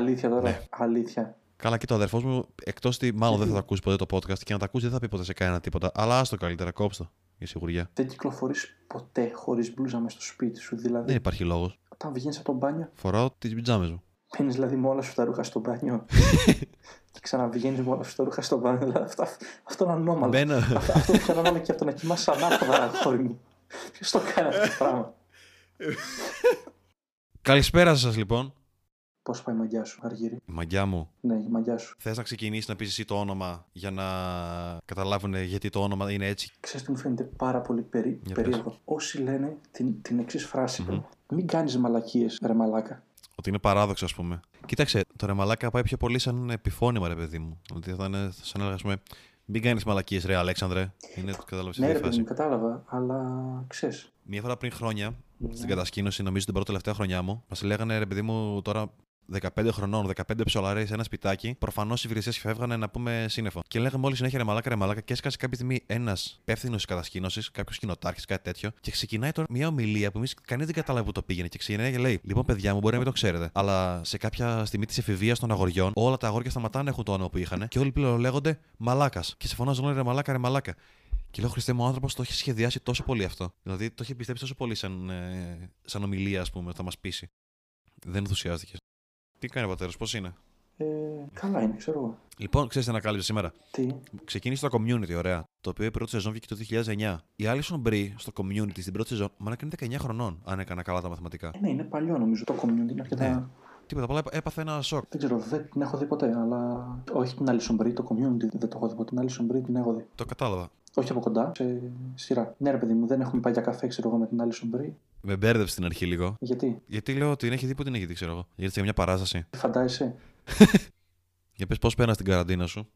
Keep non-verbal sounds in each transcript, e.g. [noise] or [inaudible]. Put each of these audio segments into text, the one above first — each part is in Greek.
Αλήθεια τώρα. Ναι. Αλήθεια. Καλά, και το αδερφός μου, εκτός ότι μάλλον δεν θα το ακούσει ποτέ το podcast και να το ακούσει δεν θα πει ποτέ σε κανένα τίποτα. Αλλά άστο καλύτερα, κόψτο. Για σιγουριά. Δεν κυκλοφορείς ποτέ χωρίς μπλούζα μες στο σπίτι σου. Δηλαδή, Δεν υπάρχει λόγος. όταν βγαίνεις από το μπάνιο, Φοράω τις πιτζάμε μου. Πίνει δηλαδή με όλα σου τα ρούχα στο μπάνιο. [laughs] και ξαναβγαίνεις με όλα σου τα ρούχα στο μπάνιο. Δηλαδή, αυτό, αυτό είναι ανώμαλο. Μπαίνω. αυτό, αυτό είναι πιο ανώμαλο και από το να κοιμάσαι ανάποδα, χώρι μου. Ποιος το κάνει αυτό το πράγμα; [laughs] Καλησπέρα σας λοιπόν. Πώς πάει η μαγιά σου, Αργύρι; Η μαγιά μου. Ναι, η μαγιά σου. Θες να ξεκινήσεις να πεις εσύ το όνομα για να καταλάβουν γιατί το όνομα είναι έτσι; Ξέρεις τι μου φαίνεται πάρα πολύ περί... Για περίεργο; Όσοι λένε την, την εξής φράση. Μμμ. Μην κάνεις μαλακίες, ρε μαλάκα. Ότι είναι παράδοξο, ας πούμε. Κοίταξε, το ρε μαλάκα πάει πιο πολύ σαν επιφώνημα, ρε παιδί μου. Ότι θα είναι σαν να έλεγα, ας πούμε, μην κάνεις μαλακίες, ρε Αλέξανδρε. Είναι, κατάλαβες Ναι, τη ρε παιδί φάση. μου, κατάλαβα, αλλά ξέρεις. Μία φορά πριν χρόνια, Ναι. στην κατασκήνωση, νομίζω την πρώτη τελευταία χρονιά μου, μας λέγανε ρε παιδί μου τώρα 15 χρονών, 15 ψολαρές σε ένα σπιτάκι. Προφανώς οι υπηρεσίε φεύγανε να πούμε σύννεφο. Και λέγαμε όλοι συνέχεια ρε μαλάκα, ρε μαλάκα. Και έσκασε κάποια στιγμή ένας υπεύθυνος τη κατασκήνωσης, κάποιος κοινοτάρχη, κάτι τέτοιο. Και ξεκινάει τώρα μια ομιλία που εμείς κανείς δεν κατάλαβε που το πήγαινε. Και ξεκινάει και λέει: Λοιπόν, παιδιά μου, μπορεί να μην το ξέρετε. Αλλά σε κάποια στιγμή της εφηβείας των αγοριών, όλα τα αγόρια σταματάνε να έχουν το όνομα που είχαν. Και όλοι πλέον λέγονται Μαλάκας. Και σε φωνάζουν όλοι ρε μαλάκα, ρε μαλάκα. Και λέω, Χριστέ μου, ο άνθρωπος το έχει σχεδιάσει τόσο πολύ αυτό. Δηλαδή το έχει πιστέψει τόσο πολύ σαν, ε, σαν ομιλία, ας πούμε, θα μας πείσει. Δεν ενθουσιάστηκες. Τι κάνει ο πατέρας, πώς είναι; Ε, καλά είναι, ξέρω εγώ. Λοιπόν, ξέρεις τι ανακάλυψε σήμερα; Τι; Ξεκίνησε το community, ωραία. Το οποίο η πρώτη σεζόν βγήκε το 2009. Η Alison Brie στο community στην πρώτη σεζόν, μάλλον είναι 19 χρονών, αν έκανα καλά τα μαθηματικά. Ε, ναι, είναι παλιό νομίζω το community. Είναι αρκετά. Ναι. Τίποτα, απλά έπα- έπαθε ένα σοκ. Δεν ξέρω, δεν την έχω δει ποτέ, αλλά όχι την Alison Brie, το Community δεν το έχω δει ποτέ. Την Alison Brie την έχω δει. Το κατάλαβα. Όχι από κοντά, σε σειρά. Ναι, ρε παιδί μου, δεν έχουμε πάει για καφέ, ξέρω εγώ, με την Alison Brie. Με μπέρδεψε στην αρχή λίγο. Γιατί, Γιατί λέω ότι την έχει δει που την έχει δει, ξέρω εγώ. Γιατί σε μια παράσταση. φαντάζεσαι, [laughs] Για πες πώς πέρασε την καραντίνα σου.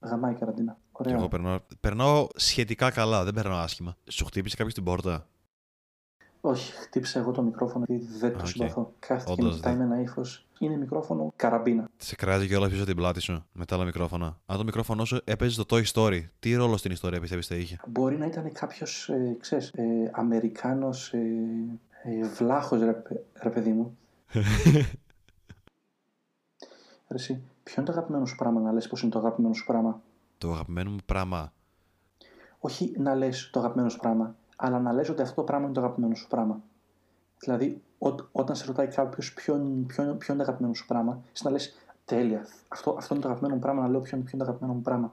γαμάει η καραντίνα. Και Ωραία. εγώ περνάω, περνάω σχετικά καλά, δεν περνάω άσχημα. Σου χτύπησε κάποιος την πόρτα; Όχι, χτύπησα εγώ το μικρόφωνο γιατί δεν το Οκ. συμπαθώ. Κάθεται και με Όντως, κοιτάει δεν. με ένα ύφος. Είναι μικρόφωνο καραμπίνα. Σε κράζει και όλα πίσω την πλάτη σου με τα άλλα μικρόφωνα. Αν το μικρόφωνο σου έπαιζε το Toy Story, τι ρόλο στην ιστορία πιστεύεις θα είχε; Μπορεί να ήταν κάποιος, ε, ξέρεις, ε, Αμερικάνος ε, ε, βλάχος, ρε, παι- ρε παιδί μου. [laughs] Ρε εσύ, ποιο είναι το αγαπημένο σου πράγμα να λες πως είναι το αγαπημένο σου πράγμα; Το αγαπημένο μου πράγμα. Όχι να λες το αγαπημένο σου πράγμα, αλλά να λες ότι αυτό το πράγμα είναι το αγαπημένο σου πράγμα. Δηλαδή, ό, όταν σε ρωτάει κάποιος ποιο, είναι- ποιο, είναι- ποιο είναι το αγαπημένο σου πράγμα, εσύ να λες τέλεια. Αυτό, αυτό είναι το αγαπημένο μου πράγμα, να λέω ποιο είναι, ποιο είναι το αγαπημένο μου πράγμα.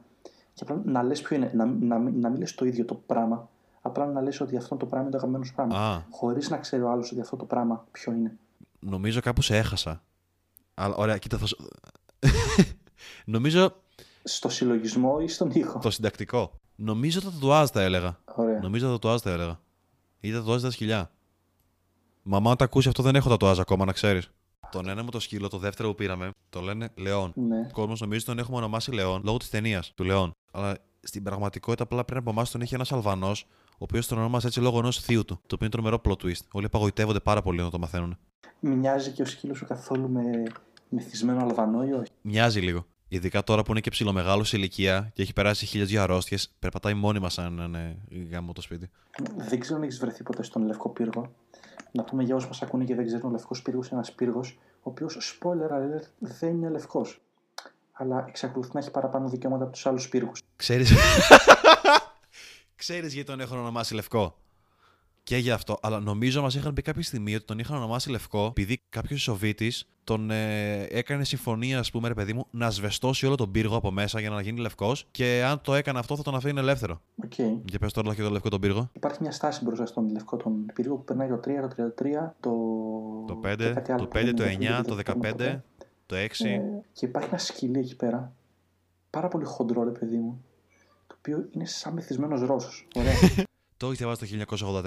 Και απλά να λες ποιο είναι, να, να, μην- να μην λες το ίδιο το πράγμα, απλά να λες ότι αυτό το πράγμα είναι το αγαπημένο σου πράγμα. Α, Χωρίς να ξέρει ο άλλος ότι αυτό το πράγμα ποιο είναι. νομίζω κάπου σε έχασα. Αλλά ωραία, κοίτα, θα σου... [laughs] νομίζω Στο συλλογισμό ή στον ήχο; το συντακτικό. Νομίζω τα τατουάζ τα έλεγα. Ωραία. Νομίζω τα τατουάζ τα έλεγα. Ή τα τατουάζ τα σκυλιά. Μαμά, αν τα ακούσει αυτό δεν έχω τατουάζ ακόμα, να ξέρεις. Τον ένα μου το σκύλο, το δεύτερο που πήραμε, το λένε Λεόν. Ναι. Ο κόσμος νομίζει ότι τον έχουμε ονομάσει Λεόν λόγω της ταινίας του Λεόν. Αλλά στην πραγματικότητα, απλά πριν από εμάς τον είχε ένας Αλβανός, ο οποίος τον ονόμασε έτσι λόγω ενός θείου του. Το οποίο είναι τρομερό plot twist. Όλοι απαγοητεύονται πάρα πολύ να το μαθαίνουν. Μοιάζει και ο σκύλος σου καθόλου με μεθυσμένο Αλβανό ή όχι; Μοιάζει λίγο. Ειδικά τώρα που είναι και ψιλομεγάλο σε ηλικία και έχει περάσει χίλιες δύο αρρώστιες, περπατάει μόνιμα σαν να είναι γάμο το σπίτι. Δεν ξέρω αν έχεις βρεθεί ποτέ στον Λευκό Πύργο. Να πούμε για όσους μας ακούνε και δεν ξέρουν, ο Λευκός Πύργος είναι ένας πύργος, ο οποίος, spoiler alert, δεν είναι λευκός. Αλλά εξακολουθεί να έχει παραπάνω δικαιώματα από τους άλλους πύργους. Ξέρεις... [laughs] Ξέρεις γιατί τον έχουν ονομάσει Λευκό; Και γι' αυτό. Αλλά νομίζω μας είχαν πει κάποια στιγμή ότι τον είχαν ονομάσει Λευκό επειδή κάποιος ισοβίτης τον ε, έκανε συμφωνία, ας πούμε, ρε παιδί μου, να ασβεστώσει όλο τον πύργο από μέσα για να γίνει λευκός και αν το έκανε αυτό θα τον αφήνει ελεύθερο. Οκ. Για πες τώρα και το λευκό τον πύργο. Υπάρχει μια στάση μπροστά στον Λευκό τον πύργο που περνάει το 3, το 33, το. Το και 5, κάτι άλλο το που 5, δεν το είναι, δεν 9, το θυμάμαι ποτέ. 15, το 6. Ε, και υπάρχει ένα σκυλί εκεί πέρα. Πάρα πολύ χοντρό, ρε παιδί μου. Το οποίο είναι σαν μεθυσμένο Ρώσος. Ωραία. [laughs] Το έχει διαβάσει το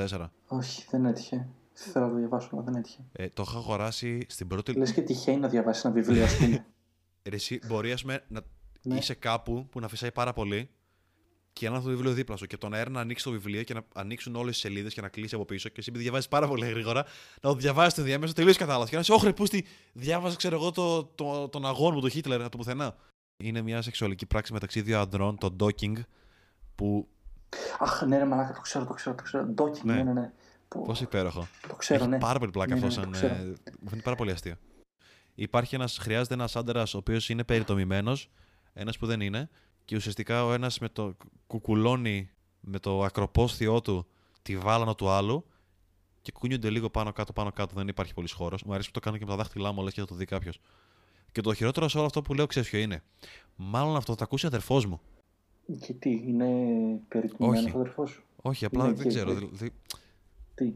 1984. Όχι, δεν έτυχε. Θέλω να το διαβάσω, αλλά δεν έτυχε. Ε, το είχα αγοράσει στην πρώτη. Λες και τυχαίνει να διαβάσει ένα βιβλίο, ας πούμε. [laughs] Ρε, Εσύ μπορεί ας πούμε, να Ναι. είσαι κάπου που να φυσάει πάρα πολύ και να έρθει το βιβλίο δίπλα σου και τον αέρα να ανοίξει το βιβλίο και να ανοίξουν όλες τις σελίδες και να κλείσει από πίσω. Και εσύ επειδή διαβάζεις πάρα πολύ γρήγορα, να το διαβάζει το διάμεσο τελείως κατάλαβα. Και να είσαι, Όχρε, πού στη διάβαζα, ξέρω εγώ, το, το, τον αγώνα μου, το Χίτλερ, από το πουθενά. Είναι μια σεξουαλική πράξη μεταξύ δύο αντρών, το docking, που. Αχ, ναι, ρε μαλάκα, το ξέρω, το ξέρω. Το ξέρω. Ντόκινγκ, Ναι. ναι, ναι, ναι. Που- Πόσο υπέροχο. Το ξέρω, Έχει ναι. πάρα πολύ πλάκα Ναι, ναι, αυτό ναι, σαν. το ξέρω. ε, μου φαίνεται πάρα πολύ αστείο. υπάρχει ένας, χρειάζεται ένας άντρας ο οποίος είναι περιτομημένος, ένας που δεν είναι, και ουσιαστικά ο ένας με το κουκουλώνει με το ακροπόστιό του τη βάλανο του άλλου και κουνιούνται λίγο πάνω κάτω, πάνω κάτω. Δεν υπάρχει πολύς χώρος. Μου αρέσει που το κάνω και με τα δάχτυλά μου, λες και θα το δει κάποιος. Και το χειρότερο σε όλο αυτό που λέω, ξέρεις ποιο είναι. Μάλλον αυτό θα το ακούσει αδερφός μου. Και τι, είναι περιτυμένο Όχι. ο αδερφός σου; Όχι, απλά Είναι δεν εκεί, ξέρω. εκεί. Δηλαδή, Τι;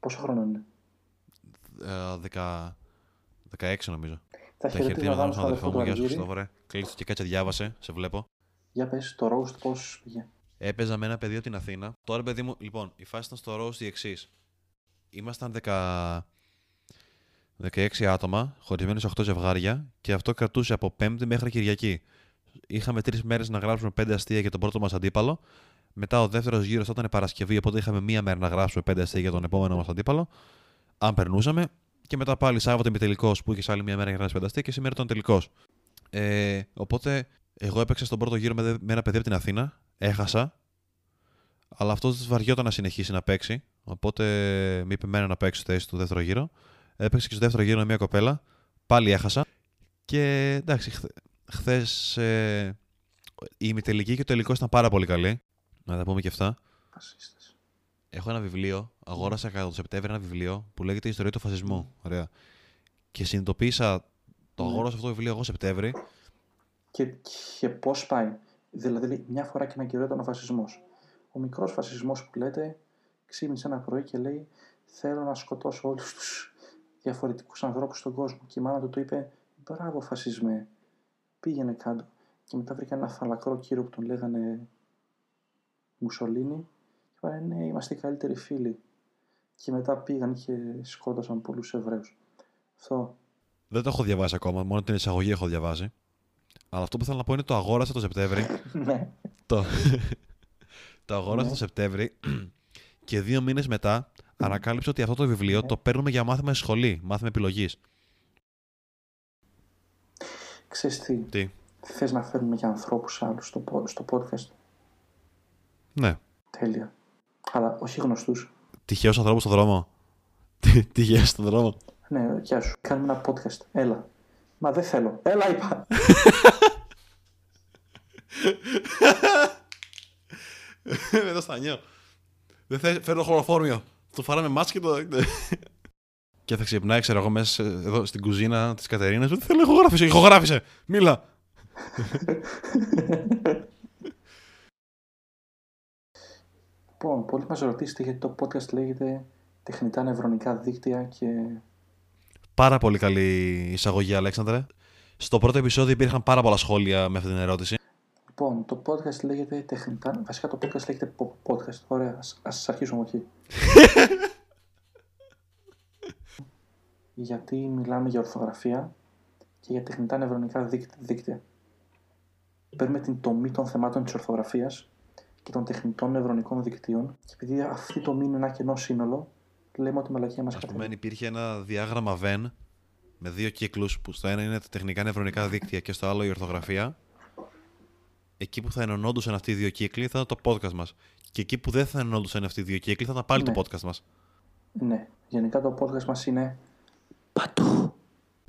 Πόσο χρόνο είναι; ε, δεκα... 16 νομίζω. Θα Τα χαιρετίζω χαιρετίζω να στον αδερφό μου. Γεια σου, Αργύρη. Χριστόφορε. Κλείστο και κάτσε διάβασε, σε βλέπω. Για πες, το roast πώς πήγε. Έπαιζα με ένα παιδί από την Αθήνα. Τώρα, παιδί μου, λοιπόν, η φάση ήταν στο roast η εξής. Ήμασταν 10... 16 άτομα, χωρισμένοι σε 8 ζευγάρια, και αυτό κρατούσε από Πέμπτη μέχρι Κυριακή. Είχαμε τρεις μέρες να γράψουμε 5 αστεία για τον πρώτο μας αντίπαλο. Μετά ο δεύτερος γύρος θα ήταν Παρασκευή, οπότε είχαμε μία μέρα να γράψουμε 5 αστεία για τον επόμενο μας αντίπαλο. Αν περνούσαμε. Και μετά πάλι Σάββατο ημιτελικό που είχες άλλη μία μέρα για να γράψεις 5 αστεία και σήμερα ήταν τελικός. Ε, οπότε εγώ έπαιξα στον πρώτο γύρο με, δε- με ένα παιδί από την Αθήνα. Έχασα. Αλλά αυτός δεν βαριόταν να συνεχίσει να παίξει. Οπότε με είπε εμένα να παίξω στη θέση του δεύτερο γύρο. Έπαιξε και στο δεύτερο γύρο με μια κοπέλα. Πάλι έχασα. Και εντάξει, χθες ε, η ημιτελική και ο τελικό ήταν πάρα πολύ καλή. Να τα πούμε και αυτά. Φασίστες. Έχω ένα βιβλίο, αγόρασα κατά το Σεπτέμβριο ένα βιβλίο που λέγεται Η Ιστορία του Φασισμού. Ωραία. Και συνειδητοποίησα το Ναι. αγόρασα αυτό το βιβλίο εγώ Σεπτέμβρη. Και, και πώς πάει. Δηλαδή, λέει, μια φορά και ένα καιρό ήταν ο φασισμός. Ο μικρός φασισμός που λέτε ξύπνησε ένα πρωί και λέει θέλω να σκοτώσω όλους τους διαφορετικούς ανθρώπους στον κόσμο. Και η μάνα του του είπε μπράβο φασισμέ, πήγαινε κάτω. Και μετά βρήκα ένα φαλακρό κύριο που τον λέγανε Μουσολίνη και είπανε ναι είμαστε οι καλύτεροι φίλοι. Και μετά πήγαν και σκότωσαν πολλούς Εβραίους. Αυτό Δεν το έχω διαβάσει ακόμα, μόνο την εισαγωγή έχω διαβάσει. Αλλά αυτό που θέλω να πω είναι το αγόρασα το Σεπτέμβρη. [laughs] ναι. το, [laughs] το αγόρασα Ναι. το Σεπτέμβρη και δύο μήνες μετά ανακάλυψα ότι αυτό το βιβλίο Ναι. το παίρνουμε για μάθημα στη σχολή, μάθημα επιλογής. Ξέρεις τι, Τι; θες να φέρνουμε για ανθρώπους άλλους στο, πο- στο podcast; Ναι. Τέλεια. Αλλά όχι γνωστούς. Τυχαίος ανθρώπους στον δρόμο. Τι- Τυχαίος στον δρόμο. Ναι, γεια σου. Κάνουμε ένα podcast. Έλα. Μα δεν θέλω. Έλα είπα. [laughs] Με το στανιό. Δεν θα φέρνω χωροφόρμιο. Το φάραμε μάτς και το... και θα ξυπνάει, ξέρω εγώ, μέσα σε- εδώ στην κουζίνα της Κατερίνας. Δεν θέλω, ηχογράφησε, ηχογράφησε. Μίλα. Λοιπόν, πολλοί μας ρωτήσετε γιατί το podcast λέγεται τεχνητά νευρονικά δίκτυα και Πάρα πολύ καλή εισαγωγή, Αλέξανδρε. Στο πρώτο επεισόδιο υπήρχαν πάρα πολλά σχόλια με αυτή την ερώτηση. Λοιπόν, το podcast λέγεται τεχνητά. Βασικά το podcast λέγεται po- podcast. Ωραία, ας, ας αρχίσουμε από εκεί. [laughs] Γιατί μιλάμε για ορθογραφία και για τεχνητά νευρονικά δίκ- δίκτυα. Παίρνουμε την τομή των θεμάτων της ορθογραφίας και των τεχνητών νευρονικών δικτύων και επειδή αυτή το είναι ένα κενό σύνολο, λέμε ότι η μαλακία μας Α πούμε, κατέβει. υπήρχε ένα διάγραμμα Venn με δύο κύκλους που στο ένα είναι τα τεχνικά νευρονικά δίκτυα και στο άλλο η ορθογραφία. Εκεί που θα ενωνόντουσαν αυτοί οι δύο κύκλοι θα ήταν το podcast μας. Και εκεί που δεν θα ενωνόντουσαν αυτοί οι δύο κύκλοι θα ήταν πάλι Ναι. το podcast μας. Ναι, γενικά το podcast μας είναι παντού.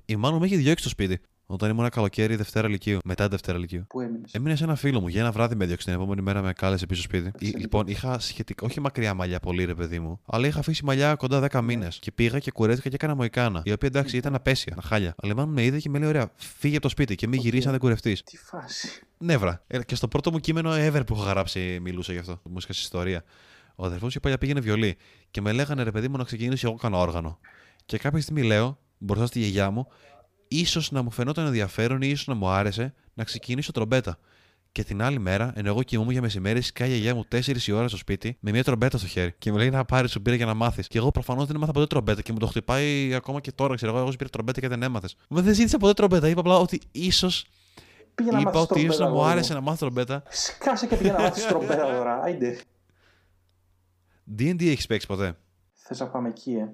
Η μάνα μου έχει διώξει στο σπίτι. Όταν ήμουν καλοκαίρι Δευτέρα Λυκείου. Μετά Δευτέρα Λυκείου. Πού έμεινες; Έμεινε σε ένα φίλο μου για ένα βράδυ με διώξει την επόμενη μέρα με κάλεσε πίσω σπίτι. Ε, Εξαιρετικό. λοιπόν, είχα σχετικά, όχι μακριά μαλλιά πολύ, ρε παιδί μου, αλλά είχα αφήσει μαλλιά κοντά 10 μήνες. Και πήγα και κουρέθηκα και έκανα μοϊκάνα. Η οποία εντάξει ήταν απαίσια, τα χάλια. Αλλά η μάνα μου με είδε και με λέει: Ωραία, φύγε από το σπίτι και μην Οκ. γυρίσει αν δεν κουρευτείς. Τι φάση. Νεύρα. Ε, και στο πρώτο μου κείμενο ever που έχω γράψει μιλούσα γι' αυτό. Μου είχα ιστορία. Ο αδερφός μου παλιά πήγαινε βιολί. Και με λέγανε ρε παιδί μου να ξεκινήσω εγώ κάνω όργανο. Και κάποια στιγμή λέω, μπροστά στη γιαγιά μου, ίσως να μου φαινόταν ενδιαφέρον ή ίσως να μου άρεσε να ξεκινήσω τρομπέτα. Και την άλλη μέρα, ενώ εγώ κοιμούμαι για μεσημέρι, σκάει η γιαγιά μου 4 η ώρα στο σπίτι με μια τρομπέτα στο χέρι. Και μου λέει να πάρεις σου πήρα για να μάθεις. Και εγώ προφανώς δεν έμαθα ποτέ τρομπέτα και μου το χτυπάει ακόμα και τώρα. Ξέρω εγώ, εγώ σου πήρα τρομπέτα και δεν έμαθες. Μα δεν ζήτησα ποτέ τρομπέτα. Είπα απλά ότι ίσως. Πήγε να Είπα μάθεις ότι ίσως τρομπέτα, να μου αγόρι άρεσε να μάθω τρομπέτα. Σκάσε και πήγε να μάθεις τρομπέτα τώρα. Άιντε. [laughs] D&D έχεις παίξει ποτέ; Θες να πάμε εκεί, ε;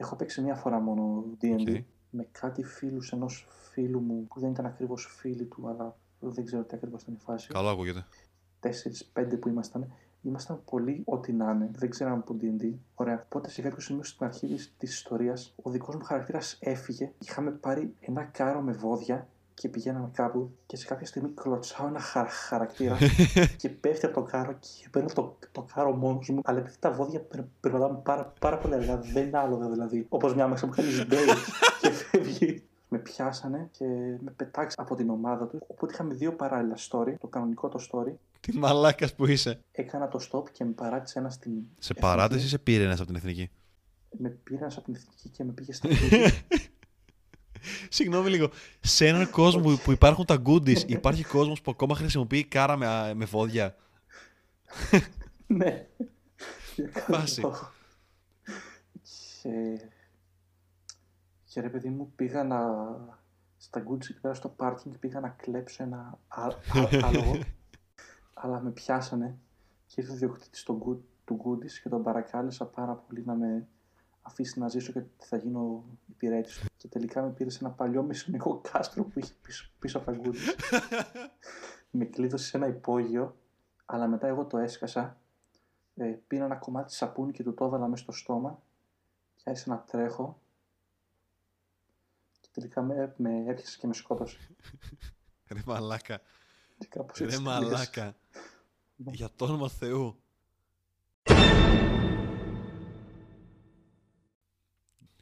Έχω παίξει μία φορά μόνο D&D. OK. Με κάτι φίλους ενός φίλου μου που δεν ήταν ακριβώς φίλοι του, αλλά δεν ξέρω τι ακριβώς ήταν η φάση. Καλό ακούγεται. Τέσσερις, πέντε που ήμασταν. Ήμασταν πολύ ό,τι να είναι, δεν ξέραμε από D&D. Ωραία. Οπότε σε κάποιο σημείο στην αρχή της ιστορίας, ο δικός μου χαρακτήρας έφυγε. Είχαμε πάρει ένα κάρο με βόδια και πηγαίναμε κάπου και σε κάποια στιγμή κλωτσάω ένα χα- χαρακτήρα [laughs] και πέφτει από το κάρο και παίρνω το, το κάρο μόνος μου. Αλλά επειδή τα βόδια περ- περπατάμε πάρα, πάρα πολύ αργά, δεν είναι άλογα δηλαδή. Όπως μια μέσα μου κάνει μπέι [laughs] και φεύγει. Με πιάσανε και με πετάξανε από την ομάδα τους. Οπότε είχαμε δύο παράλληλα story. Το κανονικό το story. Τι μαλάκας που είσαι. Έκανα το stop και με παράτησε ένας στην. Σε εθνική. παράτηση ή σε πήρε ένας από την εθνική; Με πήρε ένας από την εθνική και με πήγε [laughs] στην εθνική. Συγγνώμη λίγο. Σε έναν κόσμο που- που υπάρχουν τα goodies, υπάρχει κόσμος που ακόμα χρησιμοποιεί κάρα με, με βόδια. ναι. Φάση. Και... και ρε παιδί μου πήγα να... Στα Goods εκεί πέρα στο πάρκινγκ πήγα να κλέψω ένα α... α... άλογο. αλλά με πιάσανε και ήρθε ο διοκτήτης του Good... του Goodies και τον παρακάλεσα πάρα πολύ να με αφήσει να ζήσω και θα γίνω υπηρέτης του. Και τελικά με πήρε σε ένα παλιό μισονικό [laughs] κάστρο που είχε πίσω, πίσω από τα Goodies. [laughs] με κλείδωσε σε ένα υπόγειο, αλλά μετά εγώ το έσκασα ε, πήρα ένα κομμάτι σαπούνι και του το έβαλα μέσα στο στόμα και άρχισα να τρέχω και τελικά με, με έπιασε και με σκότωσε. Ρε μαλάκα. Και κάπως Ρε έτσι μαλάκα. Ναι. Για το όνομα Θεού.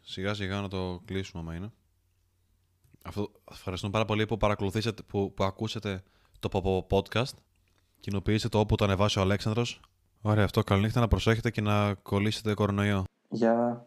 Σιγά σιγά να το κλείσουμε άμα είναι. Αυτό, ευχαριστούμε πάρα πολύ που παρακολουθήσατε, που, που ακούσατε το Ποπο Podcast. Κοινοποιήστε το όπου το ανεβάσει ο Αλέξανδρος. Ωραία, αυτό καληνύχτα να προσέχετε και να κολλήσετε κορονοϊό. Γεια.